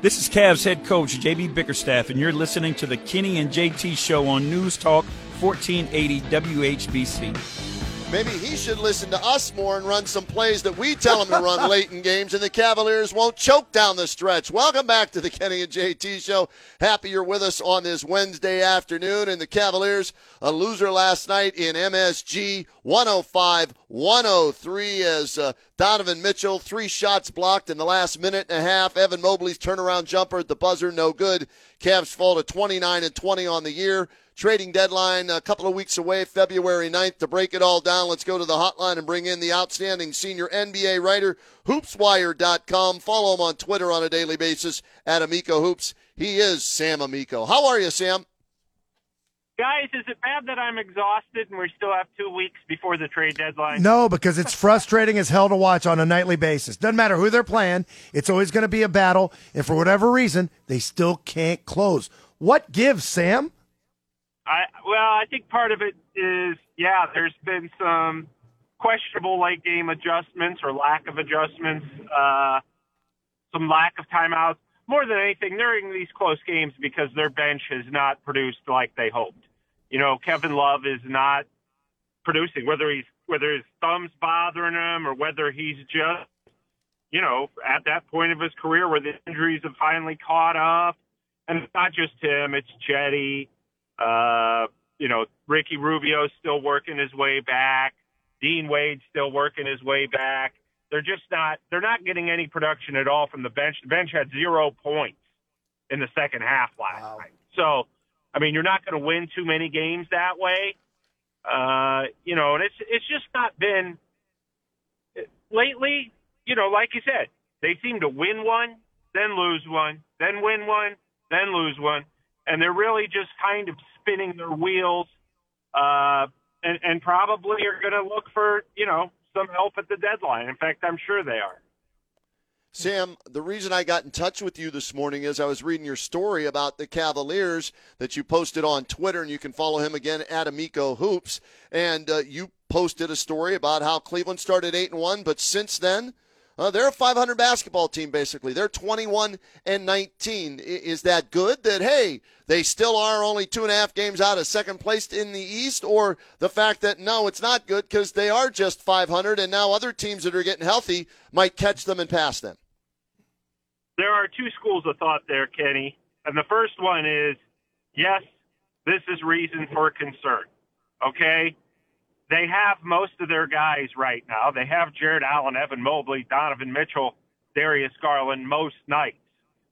This is Cavs head coach JB Bickerstaff, and you're listening to the Kenny and JT show on News Talk 1480 WHBC. Maybe he should listen to us more and run some plays that we tell him to run late in games, and the Cavaliers won't choke down the stretch. Welcome back to the Kenny and JT Show. Happy you're with us on this Wednesday afternoon. And the Cavaliers, a loser last night in MSG, 105 103 as uh, Donovan Mitchell, three shots blocked in the last minute and a half. Evan Mobley's turnaround jumper at the buzzer, no good. Cavs fall to 29 and 20 on the year. Trading deadline a couple of weeks away, February 9th. To break it all down, let's go to the hotline and bring in the outstanding senior NBA writer, hoopswire.com. Follow him on Twitter on a daily basis at Amico Hoops. He is Sam Amico. How are you, Sam? Guys, is it bad that I'm exhausted and we still have two weeks before the trade deadline? No, because it's frustrating as hell to watch on a nightly basis. Doesn't matter who they're playing, it's always going to be a battle. And for whatever reason, they still can't close. What gives, Sam? I well, I think part of it is yeah. There's been some questionable late game adjustments or lack of adjustments, uh, some lack of timeouts. More than anything, in these close games because their bench has not produced like they hoped. You know, Kevin Love is not producing, whether he's whether his thumb's bothering him or whether he's just, you know, at that point of his career where the injuries have finally caught up. And it's not just him; it's Cedi uh, you know, Ricky Rubio's still working his way back. Dean Wade's still working his way back. They're just not. They're not getting any production at all from the bench. The bench had zero points in the second half last wow. night. So, I mean, you're not going to win too many games that way. Uh, you know, and it's it's just not been lately. You know, like you said, they seem to win one, then lose one, then win one, then lose one and they're really just kind of spinning their wheels, uh, and, and probably are going to look for you know some help at the deadline. In fact, I'm sure they are. Sam, the reason I got in touch with you this morning is I was reading your story about the Cavaliers that you posted on Twitter, and you can follow him again at Amico Hoops. And uh, you posted a story about how Cleveland started eight and one, but since then uh, they're a 500 basketball team, basically. They're 21 and 19. Is that good that, hey, they still are only two and a half games out of second place in the East? Or the fact that, no, it's not good because they are just 500 and now other teams that are getting healthy might catch them and pass them? There are two schools of thought there, Kenny. And the first one is yes, this is reason for concern. Okay? They have most of their guys right now. They have Jarrett Allen, Evan Mobley, Donovan Mitchell, Darius Garland most nights,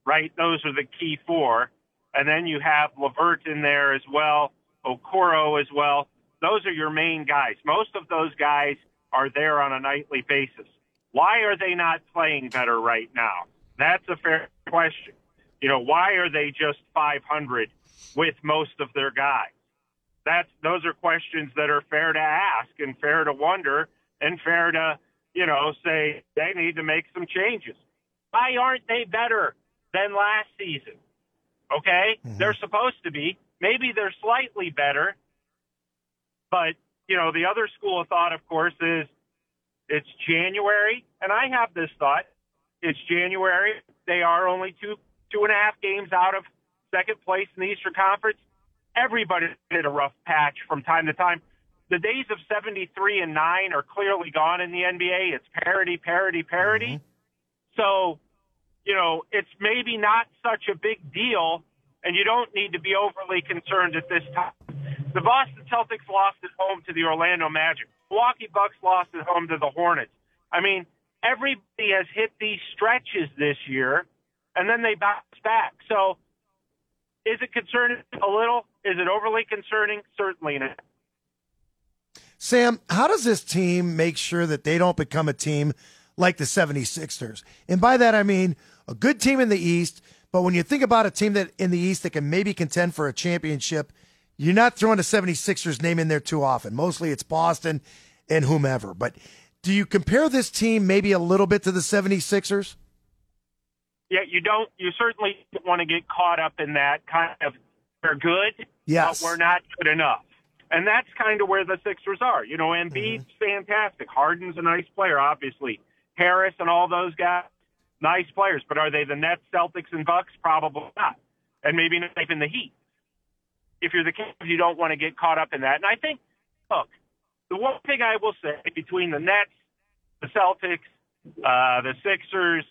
right? Those are the key four. And then you have LeVert in there as well, Okoro as well. Those are your main guys. Most of those guys are there on a nightly basis. Why are they not playing better right now? That's a fair question. You know, why are they just 500 with most of their guys? That's those are questions that are fair to ask and fair to wonder and fair to you know say they need to make some changes. Why aren't they better than last season? Okay, mm-hmm. they're supposed to be. Maybe they're slightly better, but you know the other school of thought, of course, is it's January, and I have this thought: it's January. They are only two two and a half games out of second place in the Eastern Conference everybody hit a rough patch from time to time. The days of 73 and 9 are clearly gone in the NBA. It's parity, parity, parity. Mm-hmm. So, you know, it's maybe not such a big deal, and you don't need to be overly concerned at this time. The Boston Celtics lost at home to the Orlando Magic. Milwaukee Bucks lost at home to the Hornets. I mean, everybody has hit these stretches this year, and then they bounce back. So, is it concerning a little? Is it overly concerning? Certainly not. Sam, how does this team make sure that they don't become a team like the 76ers? And by that, I mean a good team in the East. But when you think about a team that in the East that can maybe contend for a championship, you're not throwing the 76ers name in there too often. Mostly it's Boston and whomever. But do you compare this team maybe a little bit to the 76ers? Yeah, you don't. You certainly don't want to get caught up in that kind of we're good, yes. but we're not good enough. And that's kind of where the Sixers are. You know, Embiid's mm-hmm. fantastic. Harden's a nice player, obviously. Harris and all those guys, nice players. But are they the Nets, Celtics, and Bucks? Probably not. And maybe not even the Heat. If you're the Cavs, you don't want to get caught up in that. And I think, look, the one thing I will say between the Nets, the Celtics, uh, the Sixers,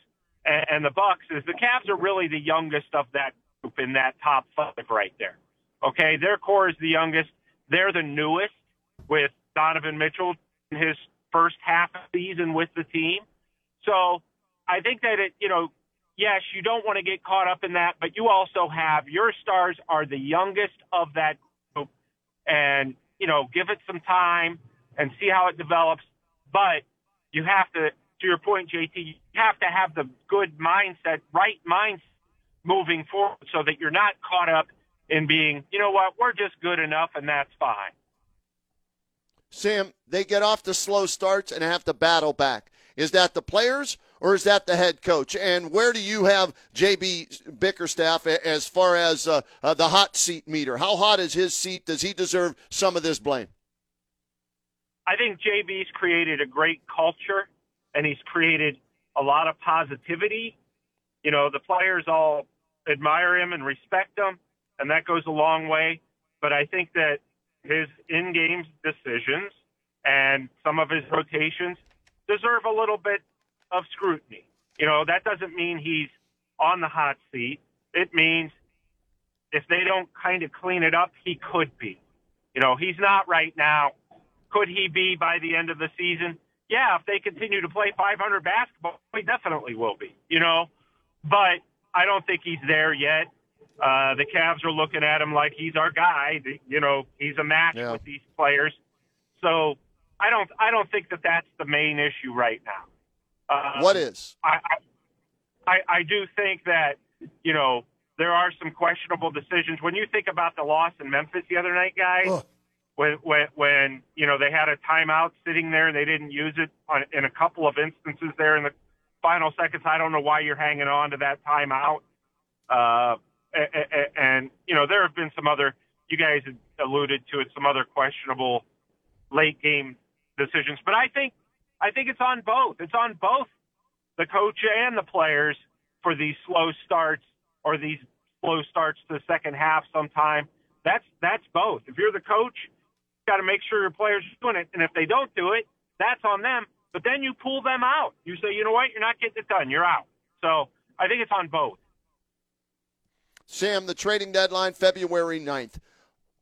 and, and the Bucks is the Cavs are really the youngest of that group in that top five right there. Okay, their core is the youngest. They're the newest with Donovan Mitchell in his first half of the season with the team. So I think that it, you know, yes, you don't want to get caught up in that, but you also have your stars are the youngest of that group, and you know, give it some time and see how it develops. But you have to, to your point, JT, you have to have the good mindset, right mindset moving forward, so that you're not caught up in being, you know what, we're just good enough, and that's fine. Sam, they get off the slow starts and have to battle back. Is that the players or is that the head coach? And where do you have JB Bickerstaff as far as uh, uh, the hot seat meter? How hot is his seat? Does he deserve some of this blame? I think JB's created a great culture and he's created a lot of positivity. You know, the players all admire him and respect him, and that goes a long way. But I think that his in-game decisions and some of his rotations deserve a little bit of scrutiny. You know, that doesn't mean he's on the hot seat. It means if they don't kind of clean it up, he could be. You know, he's not right now. Could he be by the end of the season? Yeah, if they continue to play 500 basketball, he definitely will be. You know, but I don't think he's there yet. Uh, the Cavs are looking at him like he's our guy. You know, he's a match yeah. with these players. So I don't, I don't think that that's the main issue right now. Uh, what is? I, I, I do think that you know there are some questionable decisions. When you think about the loss in Memphis the other night, guys, Ugh. when when when you know they had a timeout sitting there and they didn't use it on, in a couple of instances there in the final seconds. I don't know why you're hanging on to that timeout. Uh, and, and you know there have been some other. You guys alluded to it, some other questionable late game decisions. But I think I think it's on both. It's on both the coach and the players for these slow starts or these slow starts to the second half sometime. That's that's both. If you're the coach, got to make sure your players are doing it, and if they don't do it, that's on them. But then you pull them out. You say, you know what, you're not getting it done. You're out. So I think it's on both. Sam, the trading deadline February 9th.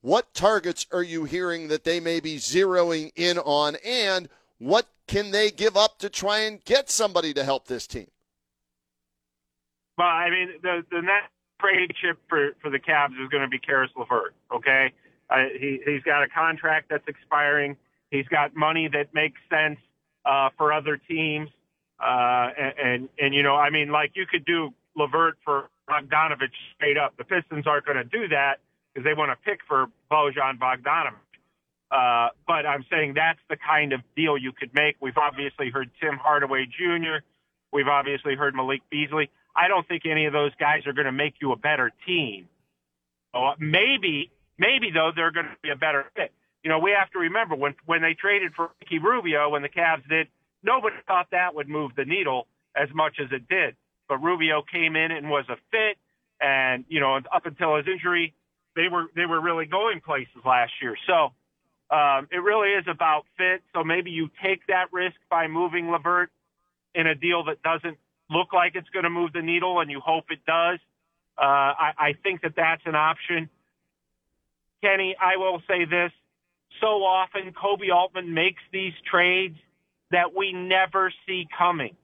What targets are you hearing that they may be zeroing in on, and what can they give up to try and get somebody to help this team? Well, I mean, the the net trade chip for for the Cavs is going to be Caris LeVert. Okay, uh, he he's got a contract that's expiring. He's got money that makes sense uh, for other teams. Uh, and, and and you know, I mean, like you could do LeVert for Bogdanovich straight up. The Pistons aren't going to do that because they want to pick for Bojan Bogdanovich. Uh, but I'm saying that's the kind of deal you could make. We've obviously heard Tim Hardaway Jr. We've obviously heard Malik Beasley. I don't think any of those guys are going to make you a better team. Oh, maybe, maybe though they're going to be a better fit. You know, we have to remember when when they traded for Ricky Rubio, when the Cavs did, nobody thought that would move the needle as much as it did. But Rubio came in and was a fit, and you know, up until his injury, they were they were really going places last year. So um, it really is about fit. So maybe you take that risk by moving LeVert in a deal that doesn't look like it's going to move the needle, and you hope it does. Uh, I, I think that that's an option. Kenny, I will say this. So often, Koby Altman makes these trades that we never see coming.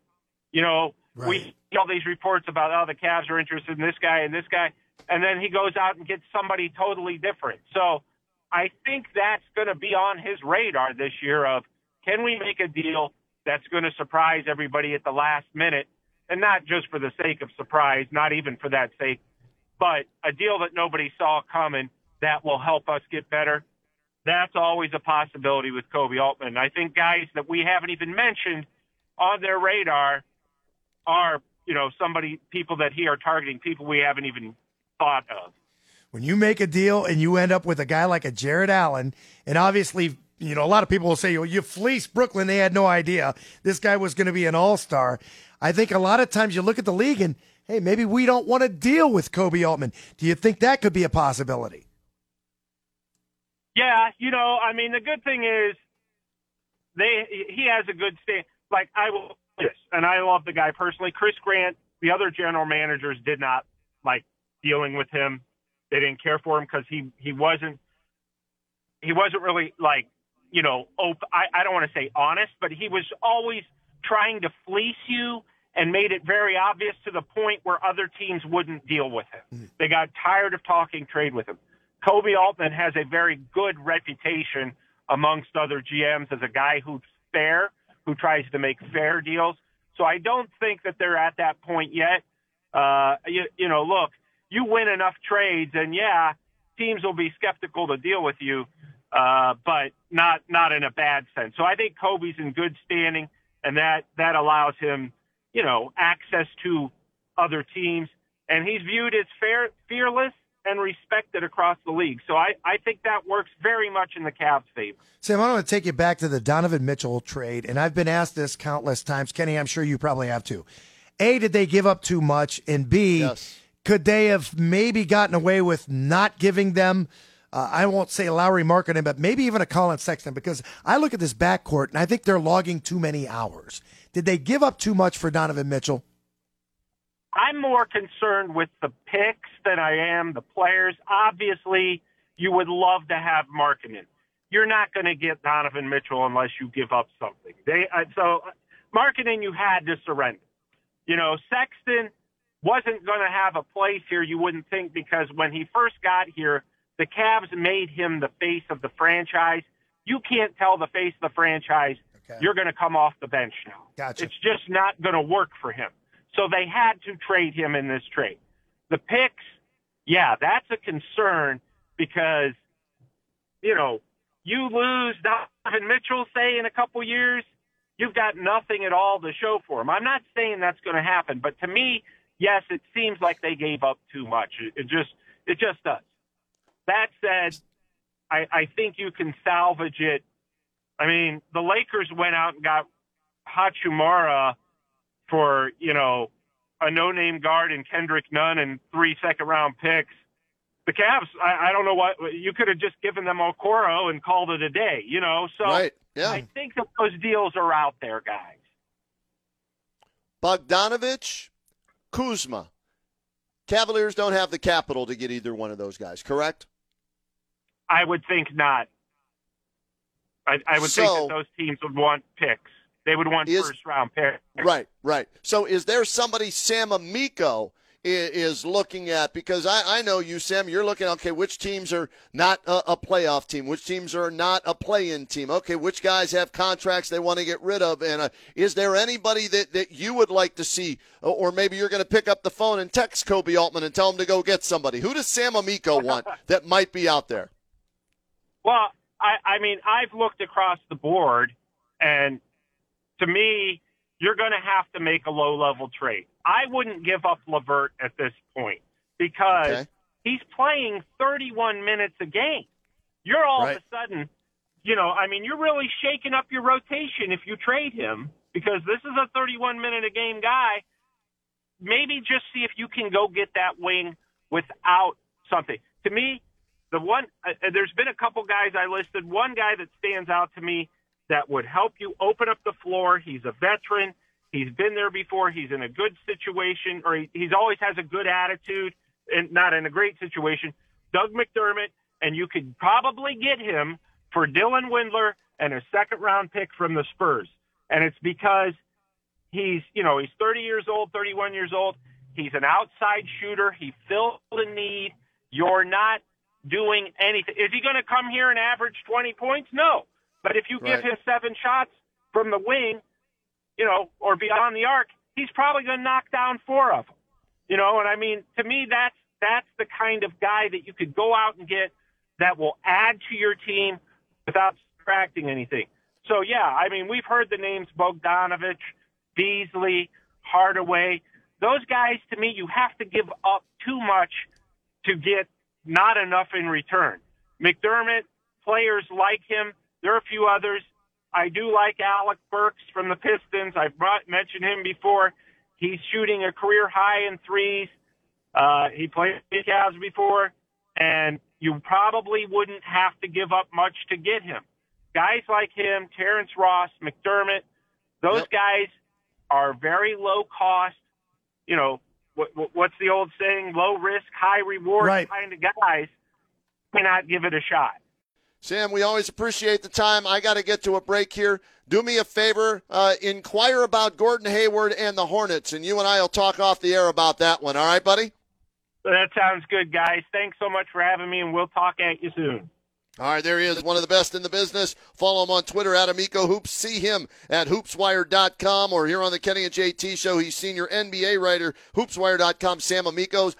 You know, right. we see all these reports about, oh, the Cavs are interested in this guy and this guy, and then he goes out and gets somebody totally different. So I think that's going to be on his radar this year of can we make a deal that's going to surprise everybody at the last minute and not just for the sake of surprise, not even for that sake, but a deal that nobody saw coming that will help us get better. That's always a possibility with Koby Altman. I think guys that we haven't even mentioned on their radar are, you know, somebody, people that he are targeting, people we haven't even thought of. When you make a deal and you end up with a guy like a Jarrett Allen, and obviously, you know, a lot of people will say, well, you fleeced Brooklyn. They had no idea this guy was going to be an all star. I think a lot of times you look at the league and, hey, maybe we don't want to deal with Koby Altman. Do you think that could be a possibility? Yeah, you know, I mean, the good thing is they he has a good stand. Like I will this, and I love the guy personally. Chris Grant, the other general managers did not like dealing with him. They didn't care for him because he he wasn't he wasn't really like you know op- I I don't want to say honest, but he was always trying to fleece you and made it very obvious to the point where other teams wouldn't deal with him. Mm-hmm. They got tired of talking trade with him. Koby Altman has a very good reputation amongst other GMs as a guy who's fair, who tries to make fair deals. So I don't think that they're at that point yet. Uh, you, you know, look, you win enough trades, and yeah, teams will be skeptical to deal with you, uh, but not not in a bad sense. So I think Koby's in good standing, and that that allows him, you know, access to other teams, and he's viewed as fair, fearless and respected across the league. So I, I think that works very much in the Cavs' favor. Sam, I want to take you back to the Donovan Mitchell trade, and I've been asked this countless times. Kenny, I'm sure you probably have too. A, did they give up too much? And B, yes. could they have maybe gotten away with not giving them? Uh, I won't say Lauri Markkanen, but maybe even a Collin Sexton, because I look at this backcourt and I think they're logging too many hours. Did they give up too much for Donovan Mitchell? I'm more concerned with the picks than I am the players. Obviously, you would love to have Markkanen. You're not going to get Donovan Mitchell unless you give up something. They uh, so Markkanen you had to surrender. You know, Sexton wasn't going to have a place here. You wouldn't think because when he first got here, the Cavs made him the face of the franchise. You can't tell the face of the franchise okay. you're going to come off the bench now. Gotcha. It's just not going to work for him. So they had to trade him in this trade. The picks, yeah, that's a concern because, you know, you lose Donovan Mitchell, say, in a couple years, you've got nothing at all to show for him. I'm not saying that's going to happen, but to me, yes, it seems like they gave up too much. It, just, it just does. That said, I, I think you can salvage it. I mean, the Lakers went out and got Hachimura for, you know, a no-name guard and Kendrick Nunn and three second-round picks. The Cavs, I, I don't know what you could have just given them Okoro and called it a day, you know. So right. yeah. I think that those deals are out there, guys. Bogdanovich, Kuzma. Cavaliers don't have the capital to get either one of those guys, correct? I would think not. I, I would so, think that those teams would want picks. They would want is, first round pick. Right, right. So is there somebody Sam Amico is, looking at? Because I, I know you, Sam, you're looking, okay, which teams are not a, a playoff team? Which teams are not a play in team? Okay, which guys have contracts they want to get rid of? And uh, is there anybody that, that you would like to see? Or maybe you're going to pick up the phone and text Koby Altman and tell him to go get somebody. Who does Sam Amico want that might be out there? Well, I, I mean, I've looked across the board and to me, you're going to have to make a low level trade. I wouldn't give up LeVert at this point because okay. he's playing 31 minutes a game. You're all right. of a sudden, you know, I mean, you're really shaking up your rotation if you trade him because this is a 31 minute a game guy. Maybe just see if you can go get that wing without something. To me, the one, uh, there's been a couple guys I listed. One guy that stands out to me that would help you open up the floor. He's a veteran. He's been there before. He's in a good situation, or he, he's always has a good attitude, and not in a great situation. Doug McDermott, and you could probably get him for Dylan Windler and a second round pick from the Spurs. And it's because he's, you know, he's 30 years old, 31 years old. He's an outside shooter. He filled the need. You're not doing anything. Is he going to come here and average 20 points? No. But if you right. give him seven shots from the wing, you know, or beyond the arc, he's probably going to knock down four of them. You know, and I mean, to me, that's that's the kind of guy that you could go out and get that will add to your team without subtracting anything. So yeah, I mean, we've heard the names Bogdanovich, Beasley, Hardaway. Those guys, to me, you have to give up too much to get not enough in return. McDermott, players like him. There are a few others. I do like Alec Burks from the Pistons. I've brought, mentioned him before. He's shooting a career high in threes. Uh, he played the Cavs before, and you probably wouldn't have to give up much to get him. Guys like him, Terrence Ross, McDermott, those yep. guys are very low cost. You know, what, what's the old saying? Low risk, high reward right. kind of guys. May not give it a shot. Sam, we always appreciate the time. I got to get to a break here. Do me a favor, uh, inquire about Gordon Hayward and the Hornets, and you and I will talk off the air about that one. All right, buddy? That sounds good, guys. Thanks so much for having me, and we'll talk at you soon. All right, there he is, one of the best in the business. Follow him on Twitter at Amico Hoops. See him at hoopswire.com or here on the Kenny and JT show. He's senior NBA writer, hoopswire.com, Sam Amico's.